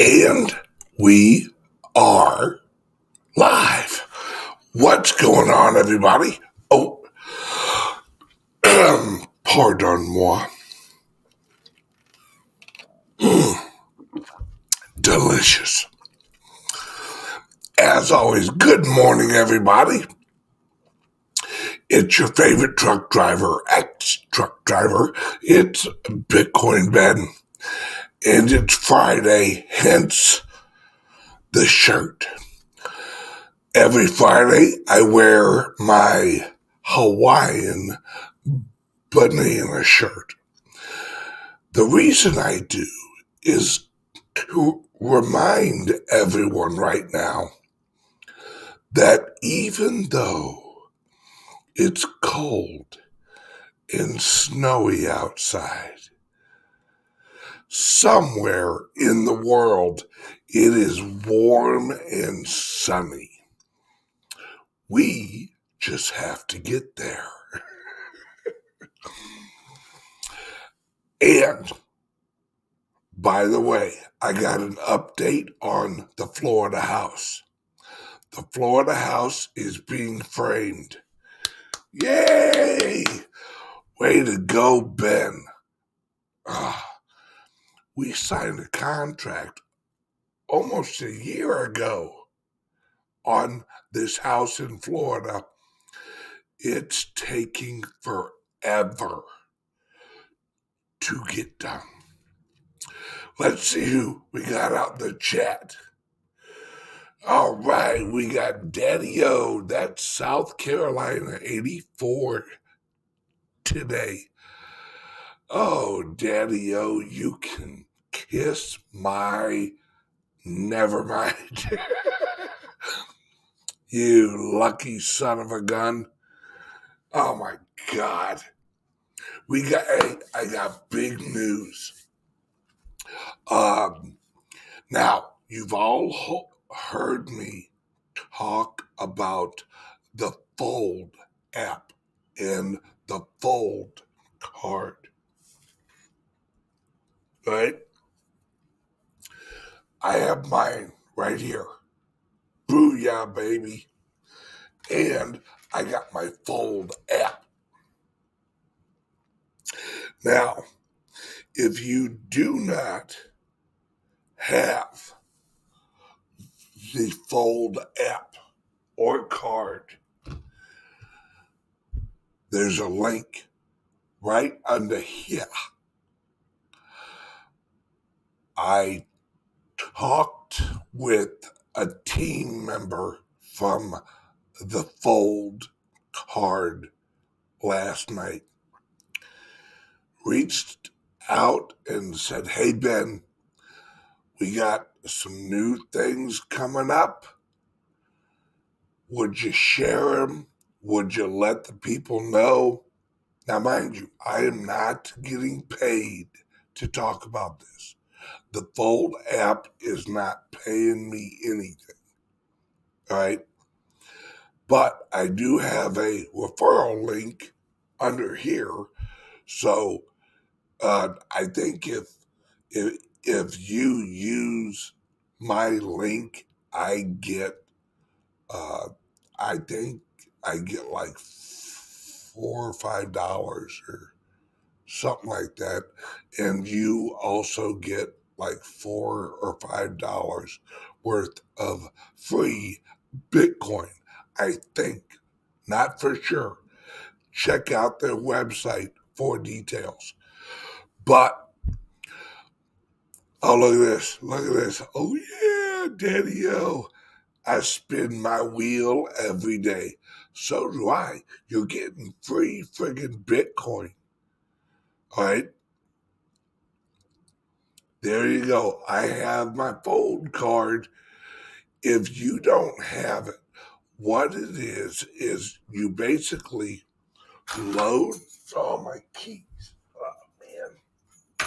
And we are live. What's going on, everybody? Oh, pardon moi. Delicious. As always, good morning, everybody. It's your favorite truck driver, ex truck driver. It's Bitcoin Ben. And it's Friday, hence the shirt. Every Friday, I wear my Hawaiian banana shirt. The reason I do is to remind everyone right now that even though it's cold and snowy outside. Somewhere in the world, it is warm and sunny. We just have to get there. and by the way, I got an update on the Florida house. The Florida house is being framed. Yay! Way to go, Ben. Uh, we signed a contract almost a year ago on this house in Florida. It's taking forever to get done. Let's see who we got out the chat. All right, we got Daddy O. That's South Carolina 84 today. Oh, Daddy O, you can kiss my never mind. you lucky son of a gun. Oh my God. We got, hey, I got big news. Um, now, you've all ho- heard me talk about the Fold app and the Fold card. Right? I have mine right here. Booyah, baby. And I got my Fold app. Now, if you do not have the Fold app or card, there's a link right under here. I talked with a team member from the Fold card last night. Reached out and said, Hey, Ben, we got some new things coming up. Would you share them? Would you let the people know? Now, mind you, I am not getting paid to talk about this. The Fold app is not paying me anything. Right. But I do have a referral link under here. So uh, I think if, if if you use my link, I get uh, I think I get like four or five dollars or something like that. And you also get like four or five dollars worth of free Bitcoin. I think, not for sure. Check out their website for details. But oh, look at this! Look at this! Oh yeah, Daddy O. I spin my wheel every day. So do I. You're getting free friggin' Bitcoin. All right. There you go. I have my fold card. If you don't have it, what it is, is you basically load. Oh, my keys. Oh, man.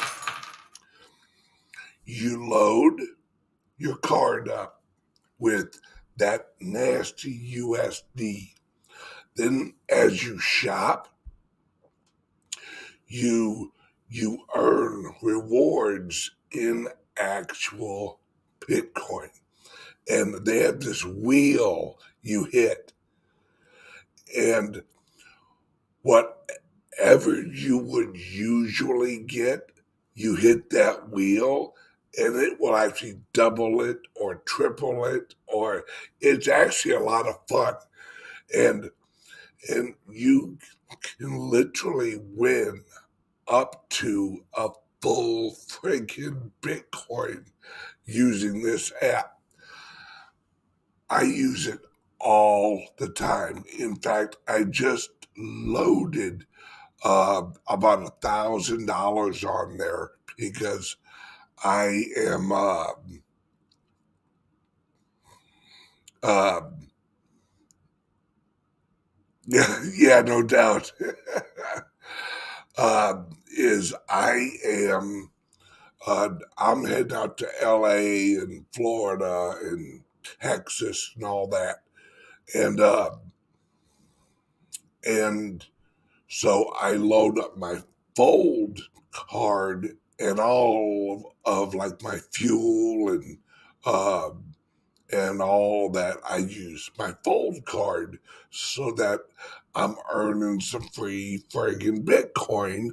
You load your card up with that nasty USD. Then as you shop, you you earn rewards in actual Bitcoin. And they have this wheel you hit. And whatever you would usually get, you hit that wheel and it will actually double it or triple it or it's actually a lot of fun and and you can literally win up to a full freaking bitcoin using this app i use it all the time in fact i just loaded uh, about a thousand dollars on there because I am uh, uh, yeah, yeah, no doubt. uh, is I am uh, I'm heading out to L.A. and Florida and Texas and all that, and uh, and so I load up my Fold card and all of, of like my fuel and uh, and all that I use my fold card so that I'm earning some free friggin' Bitcoin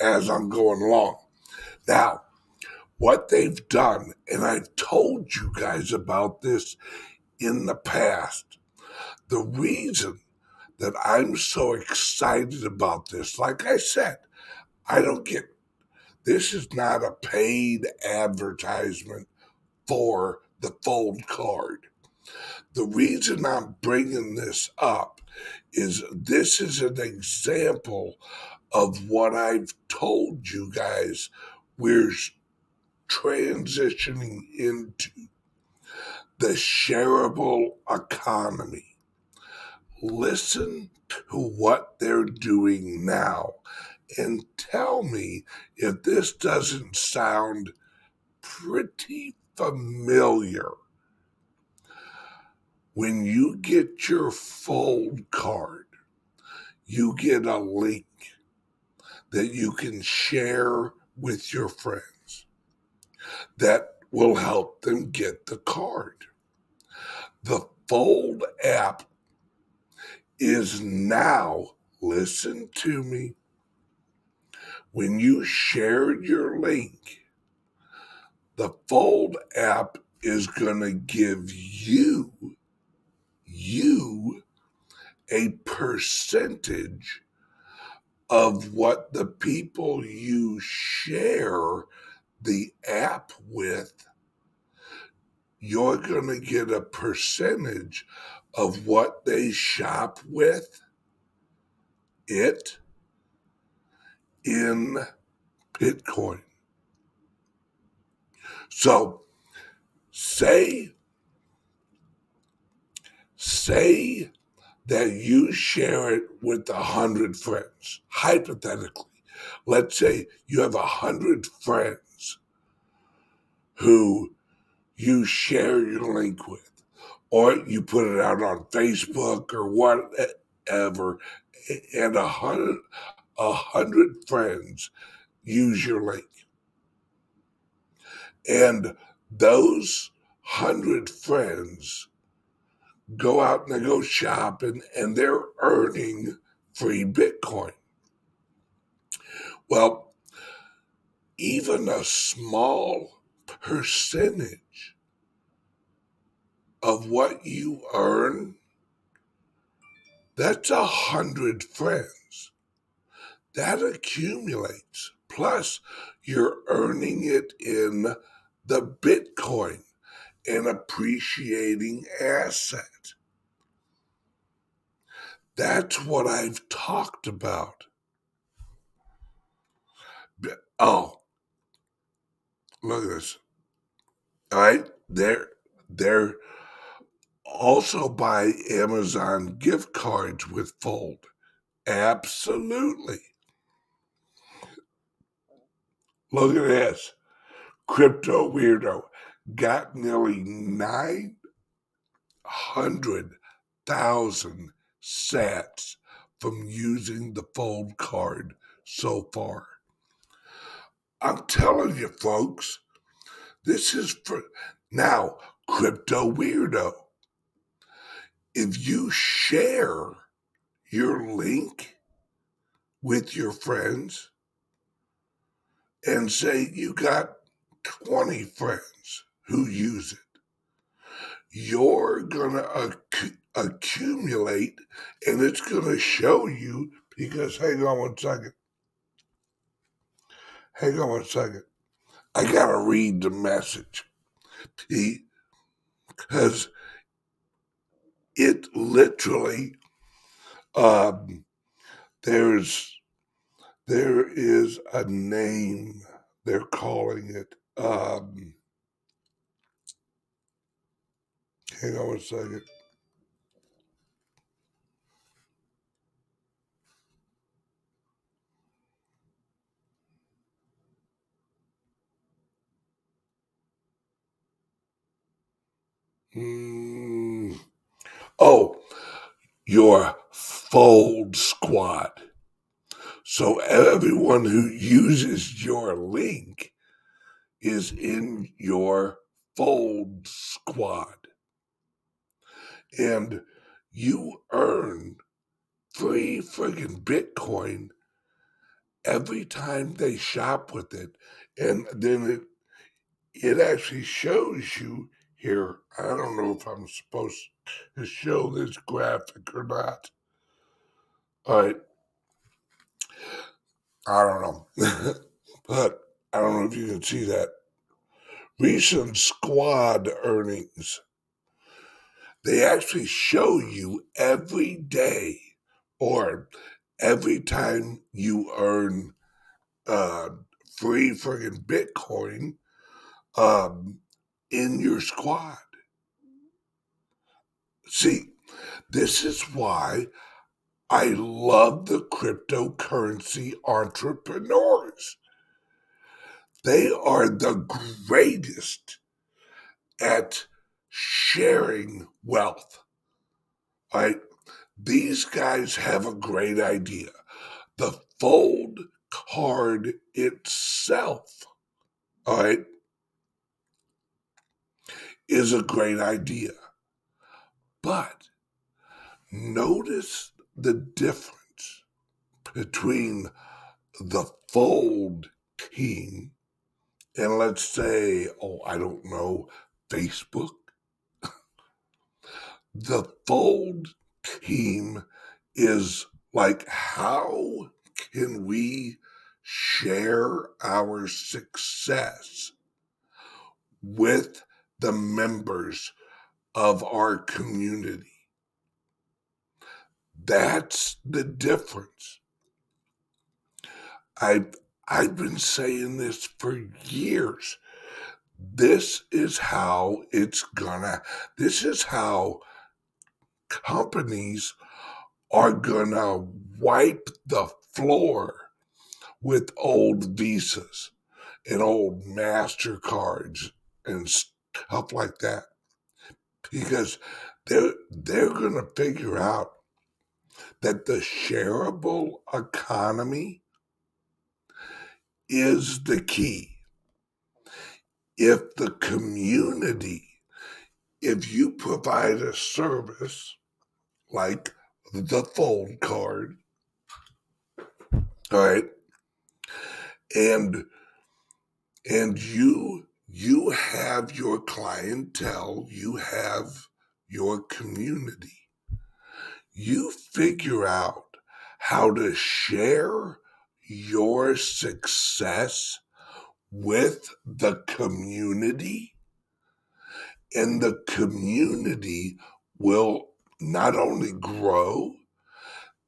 as I'm going along. Now, what they've done, and I've told you guys about this in the past, the reason that I'm so excited about this, like I said, I don't get this is not a paid advertisement for the fold card. The reason I'm bringing this up is this is an example of what I've told you guys we're transitioning into the shareable economy. Listen to what they're doing now and tell me if this doesn't sound pretty familiar. When you get your fold card, you get a link that you can share with your friends that will help them get the card. The Fold app is now, listen to me, when you shared your link, the Fold app is going to give you you a percentage of what the people you share the app with you're going to get a percentage of what they shop with it in Bitcoin. So say say that you share it with a hundred friends. Hypothetically, let's say you have a hundred friends who you share your link with, or you put it out on Facebook or whatever, and a hundred a hundred friends use your link. And those hundred friends go out and they go shopping and they're earning free Bitcoin. Well, even a small percentage of what you earn, that's a hundred friends that accumulates. Plus, you're earning it in the Bitcoin, an appreciating asset. That's what I've talked about. Oh, look at this. All right, they're they're also buy Amazon gift cards with Fold. Absolutely. Look at this. Crypto Weirdo got nearly 900,000 sats from using the Fold card so far. I'm telling you, folks, This is for now, crypto weirdo. If you share your link with your friends and say you got 20 friends who use it, you're going to acc- accumulate and it's going to show you because, hang on one second. Hang on one second. I got to read the message. Because it literally, um, there's, there is a name they're calling it. Um, hang on a second. Mm. Oh, your fold squad. So everyone who uses your link is in your fold squad. And you earn free friggin' Bitcoin every time they shop with it. And then it it actually shows you here. I don't know if I'm supposed to show this graphic or not. All right. I don't know. but I don't know if you can see that. Recent squad earnings. They actually show you every day or every time you earn uh, free friggin' Bitcoin um, in your squad. See, this is why I love the cryptocurrency entrepreneurs. They are the greatest at sharing wealth. Right? These guys have a great idea. The fold card itself, all right, is a great idea. But notice the difference between the fold team and let's say, oh, I don't know, Facebook. The fold team is like, how can we share our success with the members of our community? That's the difference. I've I've been saying this for years. This is how it's gonna, this is how companies are gonna wipe the floor with old visas and old MasterCards and stuff like that. Because they're, they're gonna figure out that the shareable economy is the key. If the community, if you provide a service like the Fold card, all right, and and you you have your clientele, you have your community. You figure out how to share your success with the community, and the community will not only grow,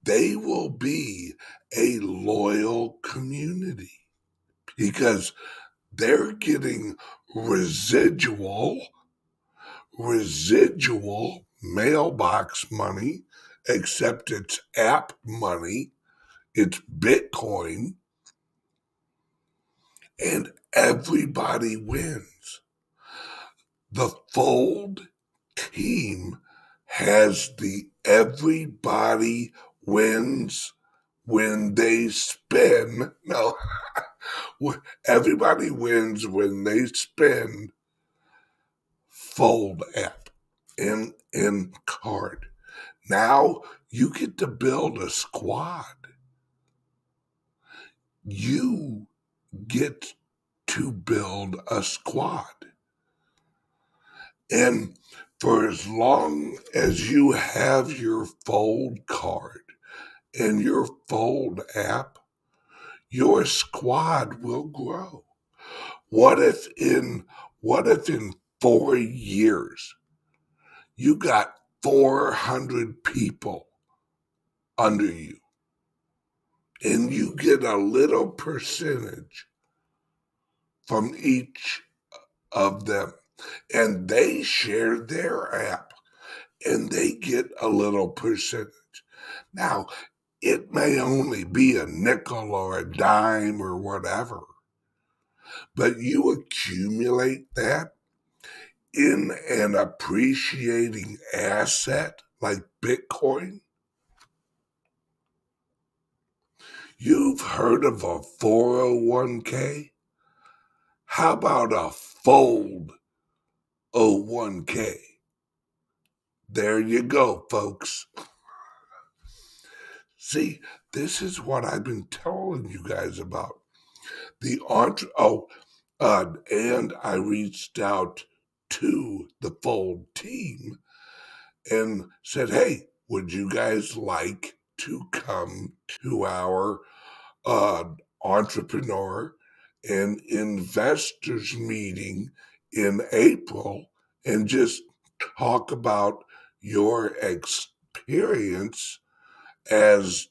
they will be a loyal community because they're getting residual, residual mailbox money, except it's app money it's Bitcoin, and everybody wins. The Fold team has the everybody wins when they spin. No, Everybody wins when they spend Fold app in in card. Now you get to build a squad. You get to build a squad. And for as long as you have your Fold card and your Fold app, your squad will grow. What if in what if in 4 years you got 400 people under you and you get a little percentage from each of them and they share their app and they get a little percentage. Now, it may only be a nickel or a dime or whatever, but you accumulate that in an appreciating asset like Bitcoin. You've heard of a 401k? How about a fold 01k? There you go, folks. See, this is what I've been telling you guys about. The entre oh, uh, and I reached out to the Fold team and said, "Hey, would you guys like to come to our uh, entrepreneur and investors meeting in April and just talk about your experience as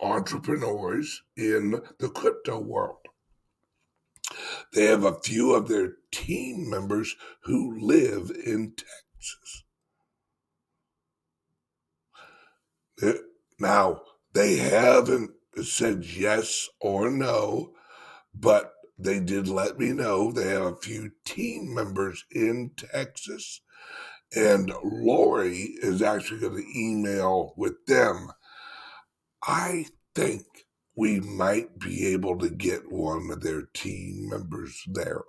entrepreneurs in the crypto world. They have a few of their team members who live in Texas. Now, they haven't said yes or no, but they did let me know they have a few team members in Texas. And Lori is actually going to email with them. I think we might be able to get one of their team members there.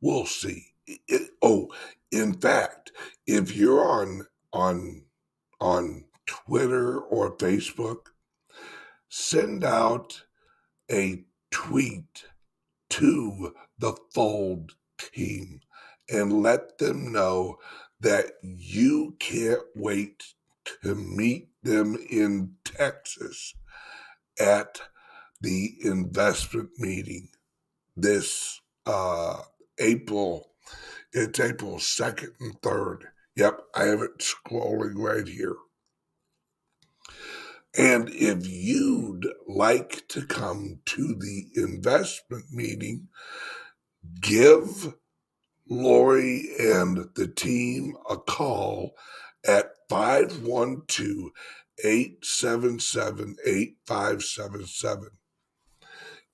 We'll see. It, oh, in fact, if you're on on on Twitter or Facebook, send out a tweet to the Fold team and let them know that you can't wait to meet them in Texas at the investment meeting this uh, April. It's April 2nd and 3rd. Yep, I have it scrolling right here. And if you'd like to come to the investment meeting, give Lori and the team a call at 512 877 8577.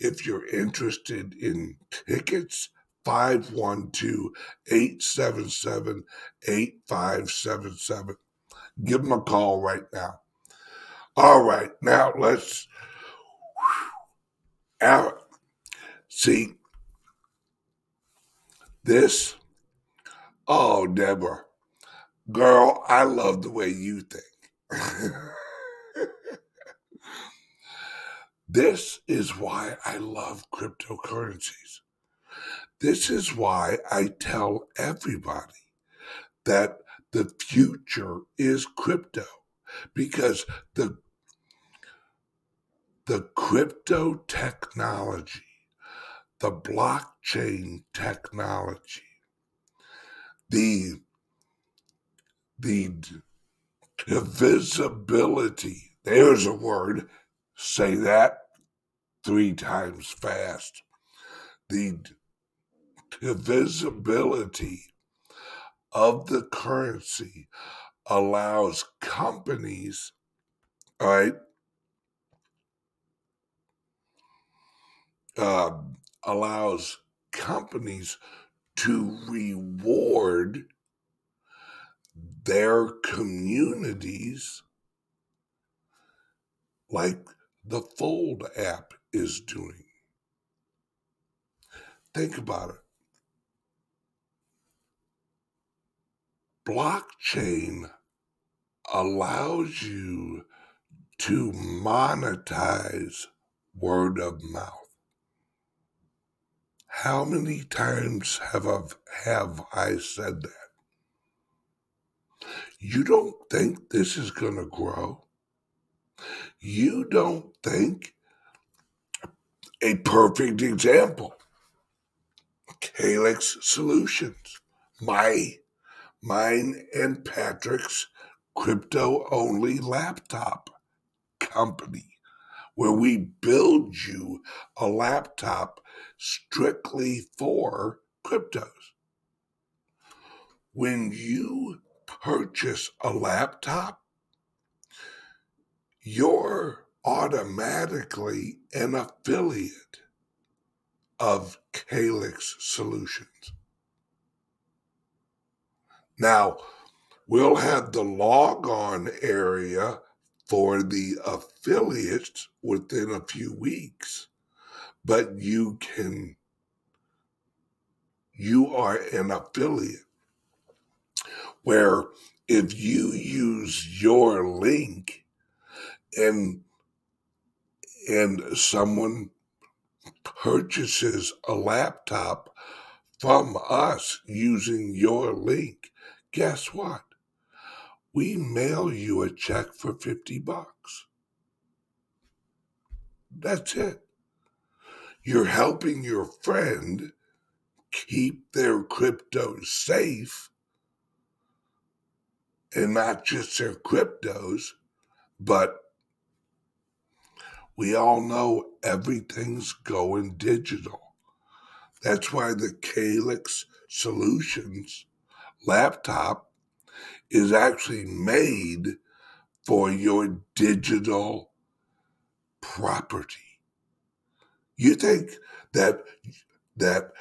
If you're interested in tickets, 512 877 8577. Give them a call right now. All right, now let's out. See, this, oh, Deborah, girl, I love the way you think. this is why I love cryptocurrencies. This is why I tell everybody that the future is crypto because the the crypto technology, the blockchain technology, the the divisibility. There's a word. Say that three times fast. The divisibility of the currency allows companies, all right, uh, allows companies to reward their communities like the Fold app is doing. Think about it. Blockchain allows you to monetize word of mouth. How many times have I, have I said that? You don't think this is going to grow? You don't think a perfect example Calyx Solutions, my mine and Patrick's crypto only laptop company where we build you a laptop strictly for cryptos. When you purchase a laptop, you're automatically an affiliate of Calyx Solutions. Now, we'll have the log on area for the affiliates within a few weeks, but you can, you are an affiliate where if you use your link and and someone purchases a laptop from us using your link, guess what? We mail you a check for 50 bucks. That's it. You're helping your friend keep their crypto safe and not just their cryptos, but we all know everything's going digital. That's why the Calyx Solutions laptop is actually made for your digital property. You think that that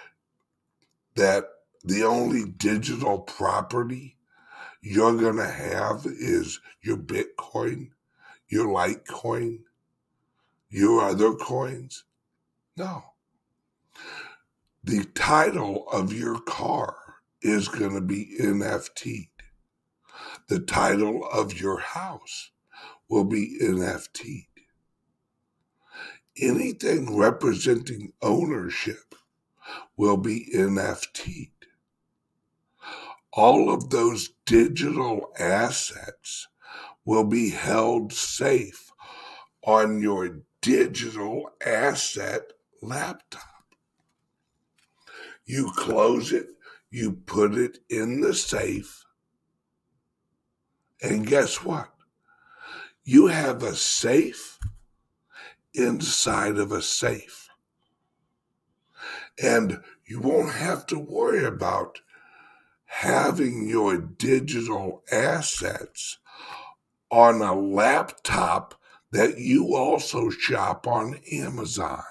that the only digital property you're to have is your Bitcoin, your Litecoin, your other coins? No. The title of your car is to be NFT'd. The title of your house will be NFT'd. Anything representing ownership will be NFT'd. All of those digital assets will be held safe on your digital asset laptop. You close it, you put it in the safe, and guess what? You have a safe inside of a safe. And you won't have to worry about having your digital assets on a laptop that you also shop on Amazon.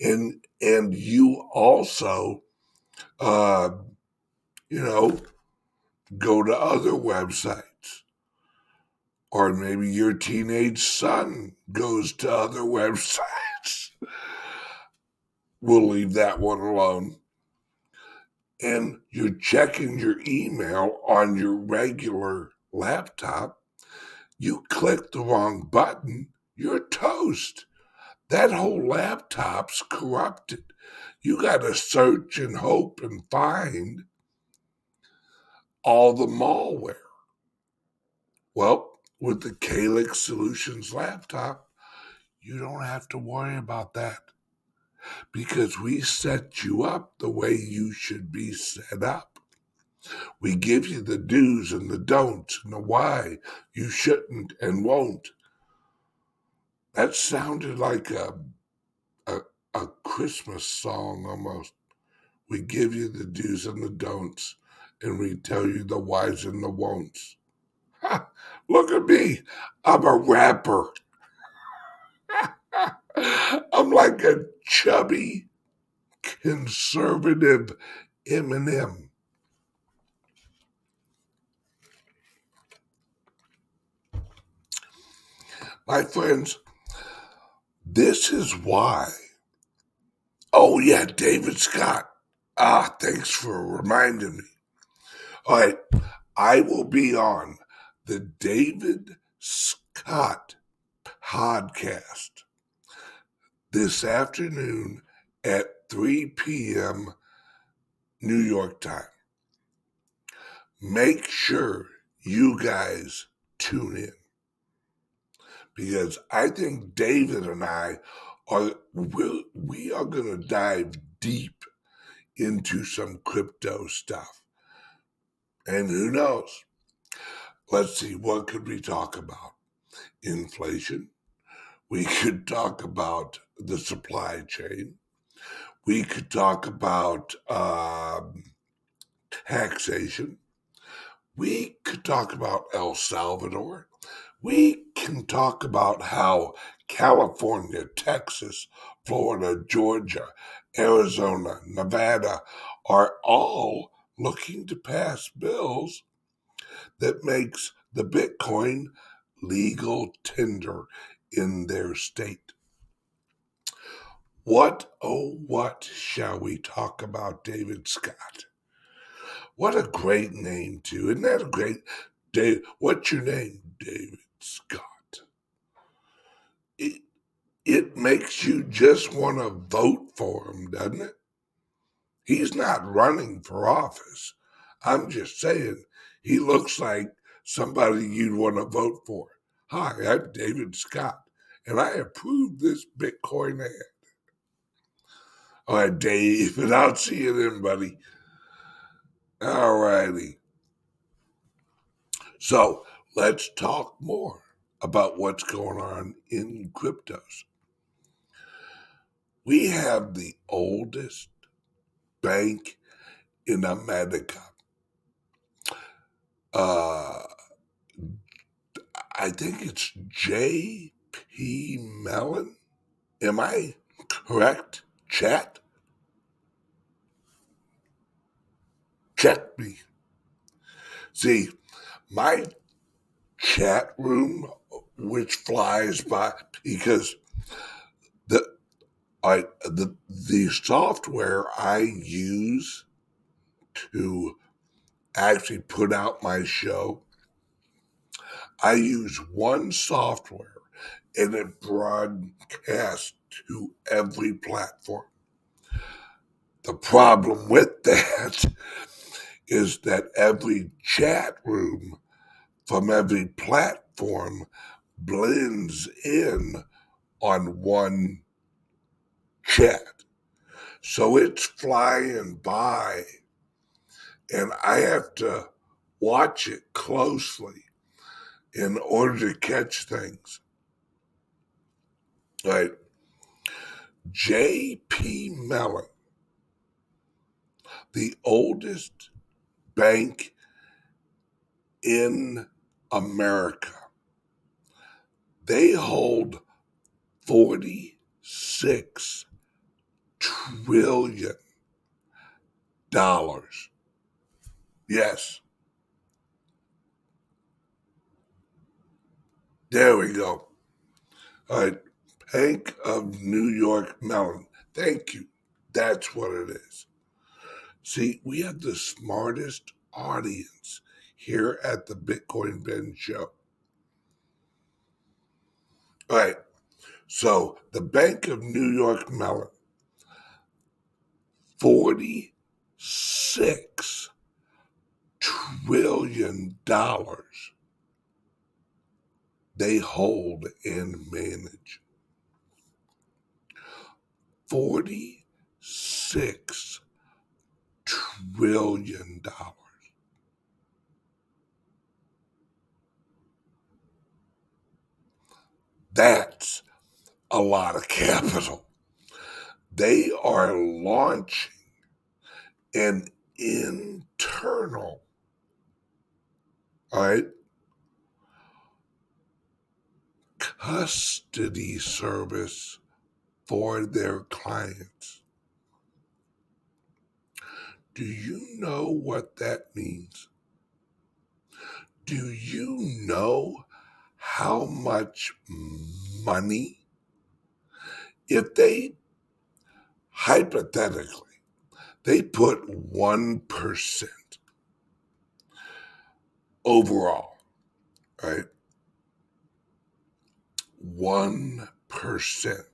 And and you also uh you know go to other websites. Or maybe your teenage son goes to other websites. we'll leave that one alone. And you're checking your email on your regular laptop you click the wrong button, you're toast. That whole laptop's corrupted. You got to search and hope and find all the malware. Well, with the Calyx Solutions laptop, you don't have to worry about that because we set you up the way you should be set up. We give you the do's and the don'ts and the why you shouldn't and won't. That sounded like a, a, a Christmas song almost. We give you the do's and the don'ts, and we tell you the whys and the won'ts. Look at me. I'm a rapper. I'm like a chubby, conservative Eminem. My friends, this is why Oh, yeah, David Scott. Ah, thanks for reminding me. All right, I will be on the David Scott podcast this afternoon at 3 p.m. New York time. Make sure you guys tune in because I think David and I are we'll, we are going to dive deep into some crypto stuff. And who knows? Let's see, what could we talk about? Inflation. We could talk about the supply chain. We could talk about um, taxation. We could talk about El Salvador. We can talk about how California, Texas, Florida, Georgia, Arizona, Nevada are all looking to pass bills that makes the Bitcoin legal tender in their state. What, oh, what shall we talk about David Scott? What a great name, too. Isn't that a great Dave? What's your name? David Scott. It, it makes you just want to vote for him, doesn't it? He's not running for office. I'm just saying, he looks like somebody you'd want to vote for. Hi, I'm David Scott, and I approve this Bitcoin ad. All right, Dave, and I'll see you then, buddy. All righty. So let's talk more about what's going on in cryptos. We have the oldest bank in America. Uh, I think it's J.P. Mellon. Am I correct, chat? Check me. See, my chat room, which flies by, because the I the the software I use to actually put out my show, I use one software and it broadcasts to every platform. The problem with that is that every chat room from every platform blends in on one chat. So it's flying by, and I have to watch it closely in order to catch things. Right. J.P. Mellon, the oldest bank in America, they hold 46 trillion dollars. Yes. There we go. All right. Bank of New York Mellon. Thank you. That's what it is. See, we have the smartest audience here at the Bitcoin Ben show. All right. So the Bank of New York Mellon 46 trillion dollars they hold and manage. 46 trillion dollars. That's a lot of capital. They are launching an internal, all right, custody service for their clients. Do you know what that means? Do you know how much money, if they hypothetically, they put 1% overall, right? 1%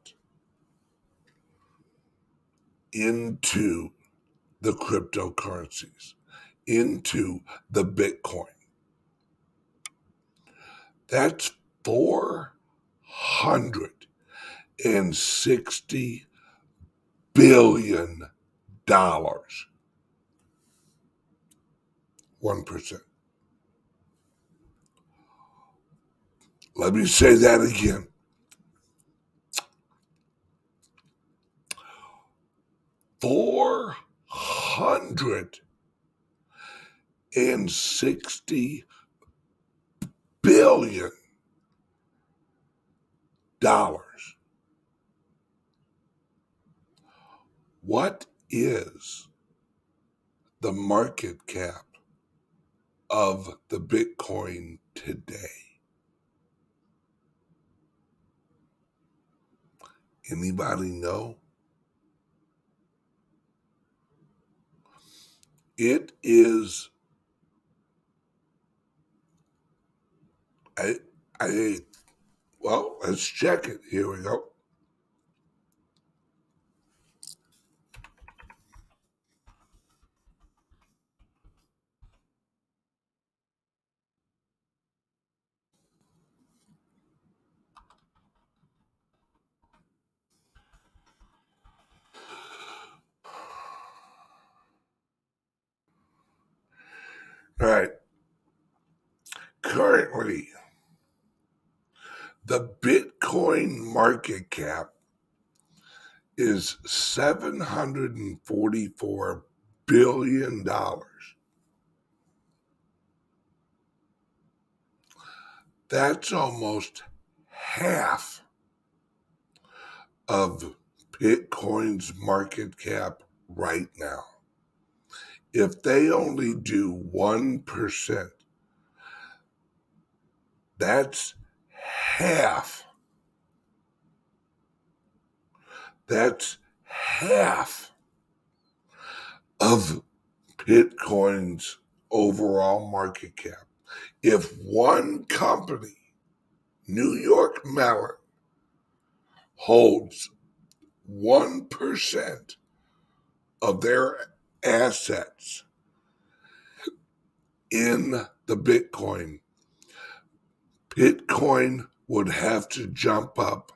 into the cryptocurrencies, into the Bitcoin. That's 460 billion dollars. 1%. Let me say that again. Four hundred and sixty billion dollars. What is the market cap of the Bitcoin today? Anybody know? It is I I well, let's check it. Here we go. All right. Currently, the Bitcoin market cap is $744 billion. That's almost half of Bitcoin's market cap right now if they only do 1%, that's half. That's half of Bitcoin's overall market cap. If one company, New York Mellon, holds 1% of their assets in the Bitcoin, Bitcoin would have to jump up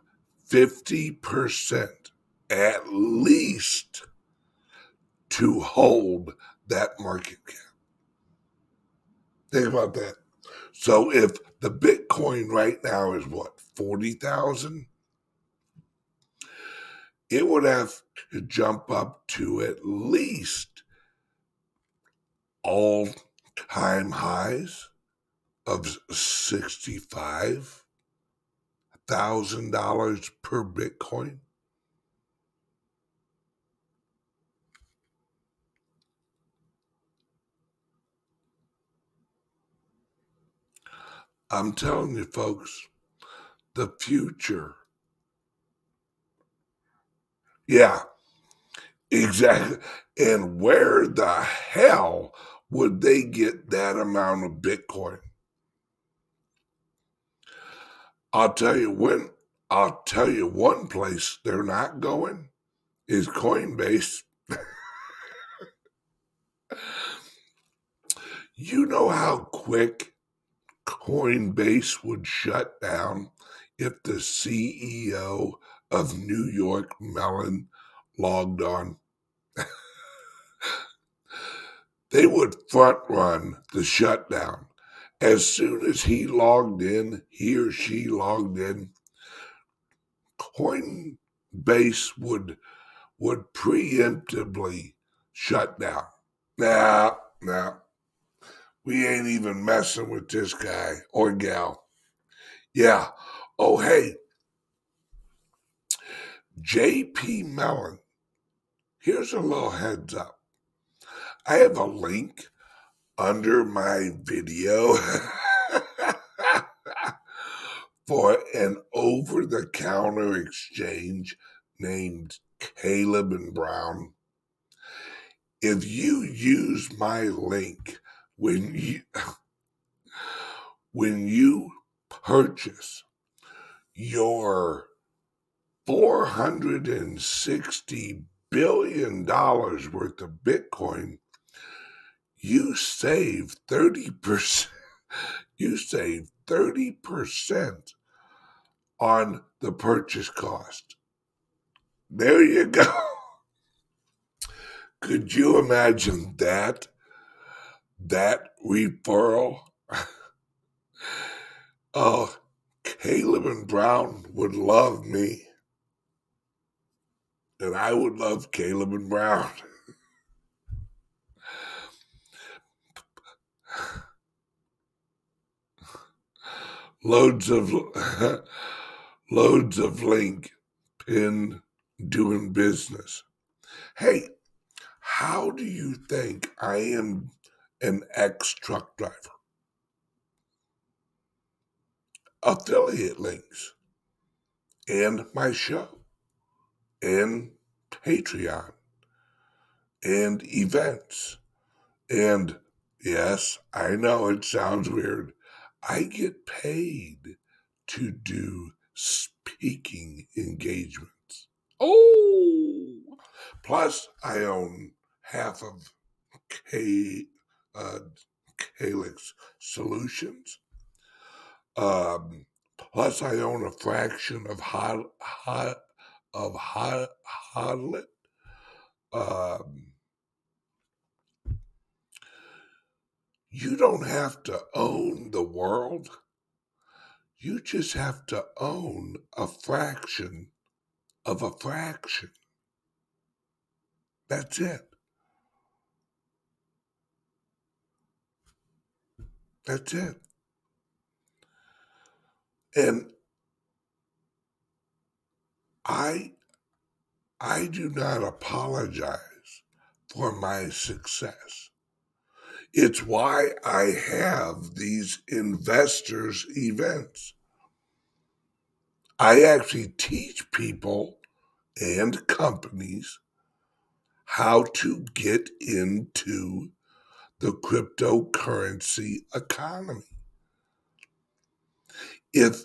50% at least to hold that market cap. Think about that. So if the Bitcoin right now is what, 40,000? It would have to jump up to at least all time highs of $65,000 per Bitcoin. I'm telling you, folks, the future. Yeah, exactly. And where the hell would they get that amount of Bitcoin? I'll tell you when, I'll tell you one place they're not going is Coinbase. you know how quick Coinbase would shut down if the CEO of New York Mellon logged on? they would front run the shutdown. As soon as he logged in, he or she logged in, Coinbase would would preemptively shut down. Nah, nah. We ain't even messing with this guy or gal. Yeah. Oh, hey. JP Mellon. Here's a little heads up. I have a link under my video for an over the counter exchange named Caleb and Brown, if you use my link when you when you purchase your 460 billion dollars worth of bitcoin you save 30% you save 30% on the purchase cost. There you go. Could you imagine that that referral? Oh caleb and brown would love me. And i would love caleb and brown. Loads of loads of link pin doing business. Hey, how do you think I am an ex truck driver? Affiliate links and my show and Patreon and events. And yes, I know it sounds weird. I get paid to do speaking engagements. Oh, plus I own half of K, uh, Calyx Solutions. Um, plus I own a fraction of Hot, Hot of Hot, Hodlet. Um, You don't have to own the world. You just have to own a fraction of a fraction. That's it. That's it. And I I do not apologize for my success. It's why I have these investors events. I actually teach people and companies how to get into the cryptocurrency economy. If,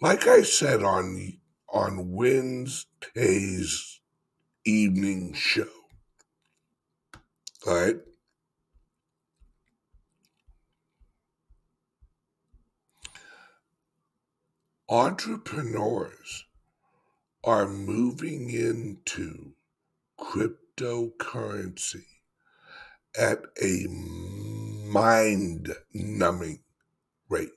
like I said on on Wednesday's evening show, right? entrepreneurs are moving into cryptocurrency at a mind numbing rate.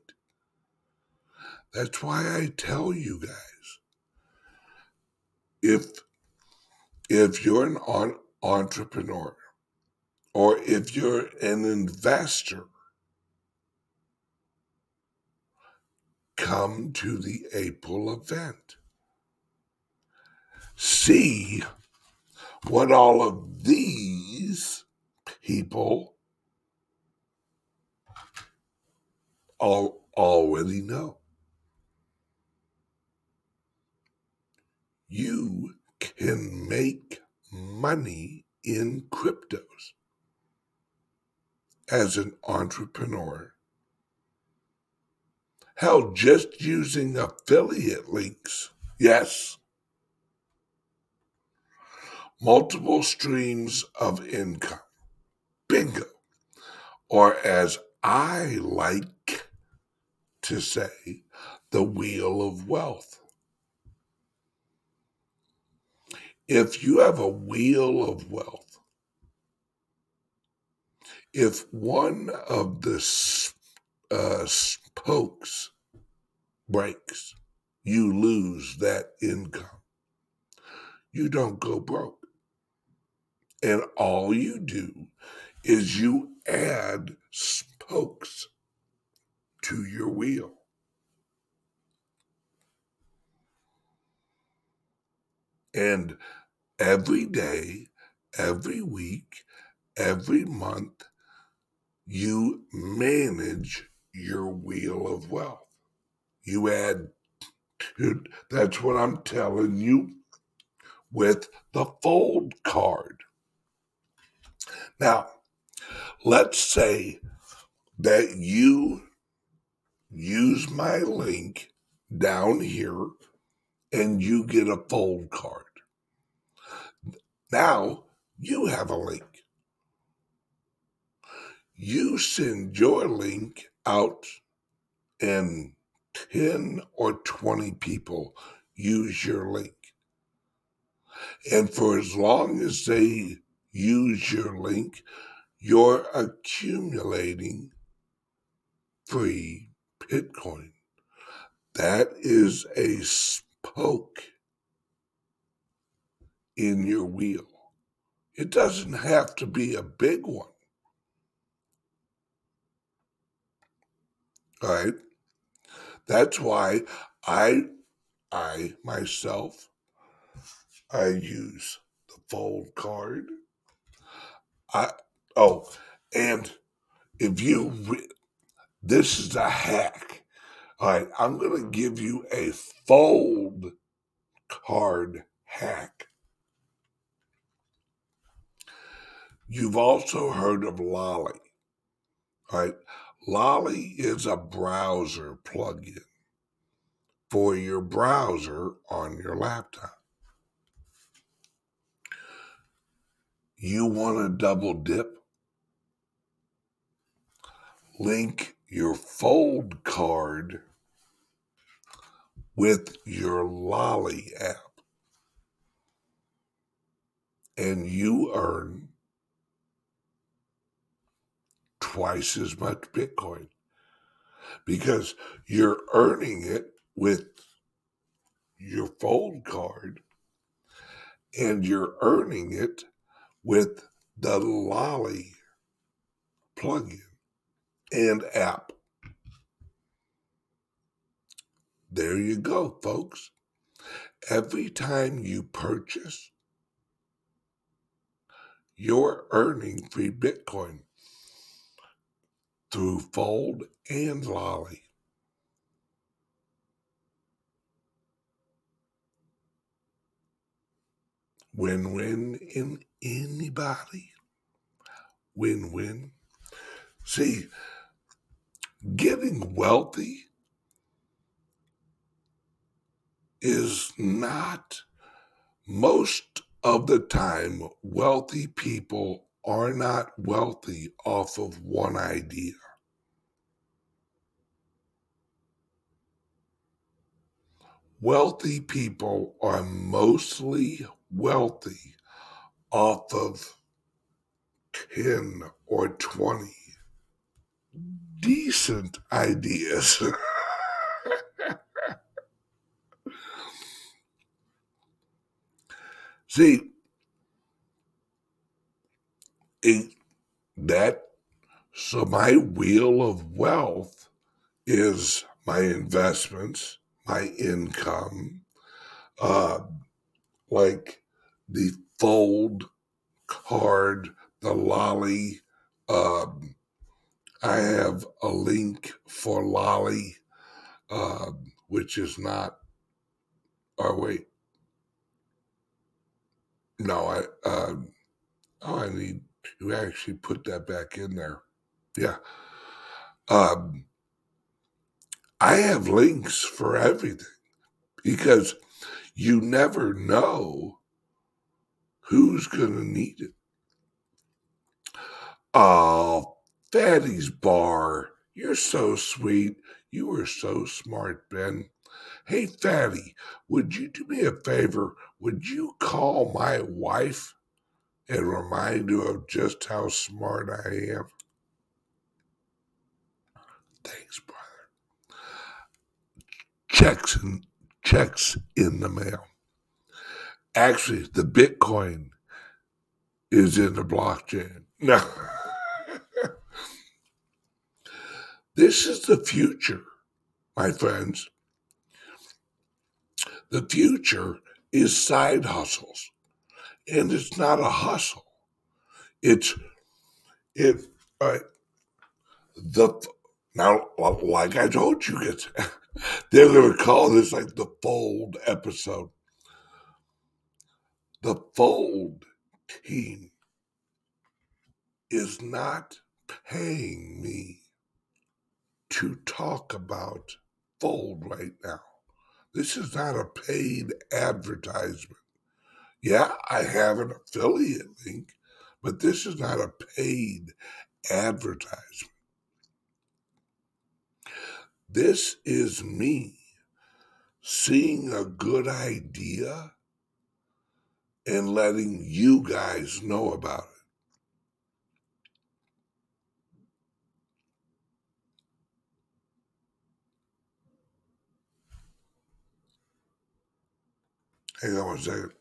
That's why I tell you guys if if you're an entrepreneur or if you're an investor come to the April event. See what all of these people all already know. You can make money in cryptos as an entrepreneur Hell, just using affiliate links. Yes. Multiple streams of income. Bingo. Or as I like to say, the wheel of wealth. If you have a wheel of wealth, if one of the uh, spokes breaks, you lose that income. You don't go broke. And all you do is you add spokes to your wheel. And every day, every week, every month, you manage your wheel of wealth. You add, that's what I'm telling you. with the fold card. Now, let's say that you use my link down here and you get a fold card. Now you have a link. You send your link out and 10 or 20 people use your link. And for as long as they use your link, you're accumulating free Bitcoin. That is a spoke in your wheel. It doesn't have to be a big one. All right. That's why I I myself I use the fold card. I oh, and if you re- this is a hack. All right, I'm going to give you a fold card hack. You've also heard of Lolli. All right, Lolli is a browser plugin for your browser on your laptop. You want to double dip? Link your fold card with your Lolli app, and you earn twice as much Bitcoin because you're earning it with your fold card and you're earning it with the Lolli plugin and app. There you go, folks. Every time you purchase, you're earning free Bitcoin through Fold and Lolli. Win win in anybody. Win win. See, getting wealthy is not most of the time wealthy people are not wealthy off of one idea. Wealthy people are mostly wealthy off of 10 or 20 decent ideas. See, it, that so my wheel of wealth is my investments, my income, uh, like the fold card, the Lolli, Um, I have a link for Lolli, uh, which is not. Oh wait, no, I. Uh, oh, I need to actually put that back in there. Yeah. Um, I have links for everything because you never know who's going to need it. Oh, Fatty's Bar, you're so sweet. You are so smart, Ben. Hey, Fatty, would you do me a favor? Would you call my wife and remind her of just how smart I am? Thanks, brother. Checks in, checks in the mail. Actually, the Bitcoin is in the blockchain. No. This is the future, my friends. The future is side hustles. And it's not a hustle. It's it uh, the now like I told you guys, they're gonna call this like the fold episode The Fold team is not paying me to talk about Fold right now. This is not a paid advertisement. Yeah, I have an affiliate link, but this is not a paid advertisement. This is me seeing a good idea and letting you guys know about it. Hang on one second.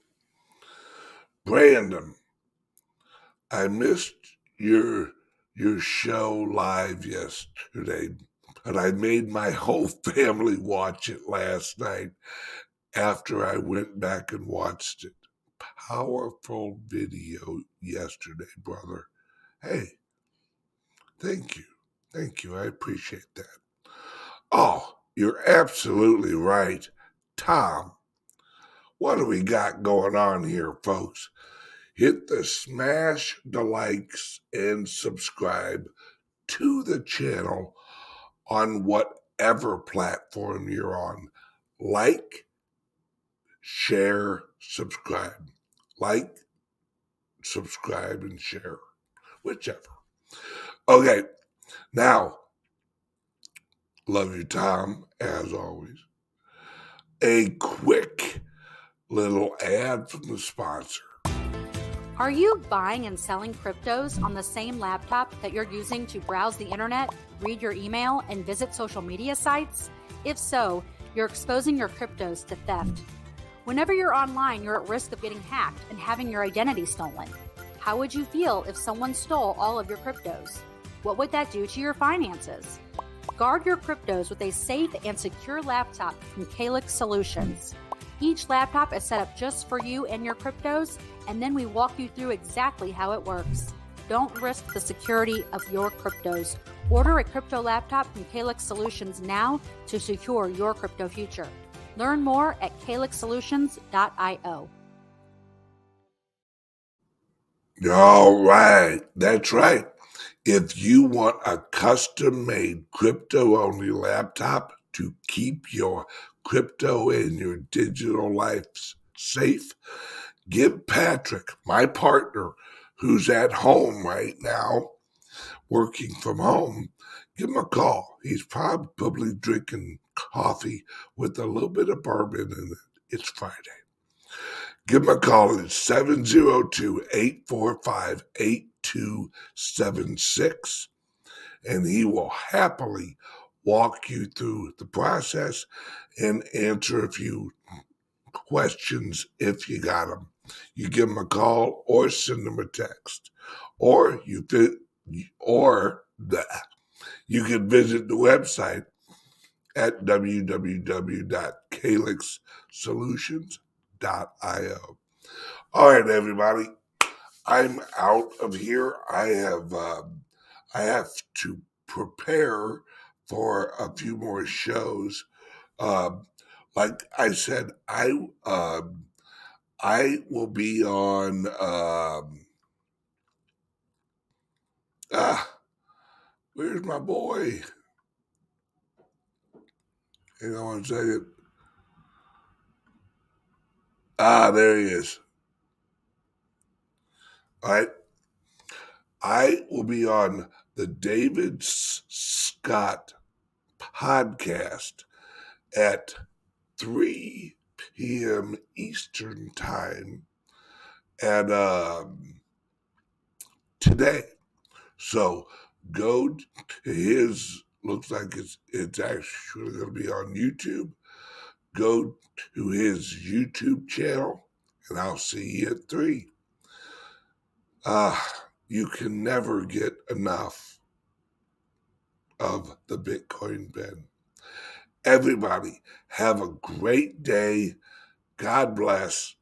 Brandon, I missed your your show live yesterday, but I made my whole family watch it last night after I went back and watched it. Powerful video yesterday, brother. Hey, thank you. Thank you. I appreciate that. Oh, you're absolutely right. Tom, what do we got going on here, folks? Hit the smash the likes and subscribe to the channel on whatever platform you're on. Like, share, subscribe. Like, subscribe, and share, whichever. Okay, now, love you, Tom, as always. A quick little ad from the sponsor. Are you buying and selling cryptos on the same laptop that you're using to browse the internet, read your email, and visit social media sites? If so, you're exposing your cryptos to theft. Whenever you're online, you're at risk of getting hacked and having your identity stolen. How would you feel if someone stole all of your cryptos? What would that do to your finances? Guard your cryptos with a safe and secure laptop from Calyx Solutions. Each laptop is set up just for you and your cryptos, and then we walk you through exactly how it works. Don't risk the security of your cryptos. Order a crypto laptop from Calyx Solutions now to secure your crypto future. Learn more at calyxsolutions.io. All right, that's right. If you want a custom made crypto only laptop to keep your crypto and your digital life safe, give Patrick, my partner, who's at home right now, working from home, give him a call. He's probably drinking coffee with a little bit of bourbon in it. It's Friday. Give him a call at 702 845 8276, and he will happily walk you through the process and answer a few questions if you got them. You give them a call or send them a text, or you fit, or the, you can visit the website at www.calyxsolutions.io. All right, everybody, I'm out of here. I have uh, I have to prepare for a few more shows. Um, like I said, I um, I will be on. Um, ah, where's my boy? Hang on second. Ah, there he is. All right. I will be on the David Scott podcast at 3 p.m. Eastern Time and um, today. So go to his, looks like it's, it's actually going to be on YouTube. Go to his YouTube channel and I'll see you at 3. Uh, you can never get enough of the Bitcoin Ben. Everybody, have a great day. God bless.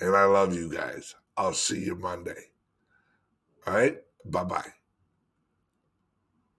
And I love you guys. I'll see you Monday. All right? Bye bye.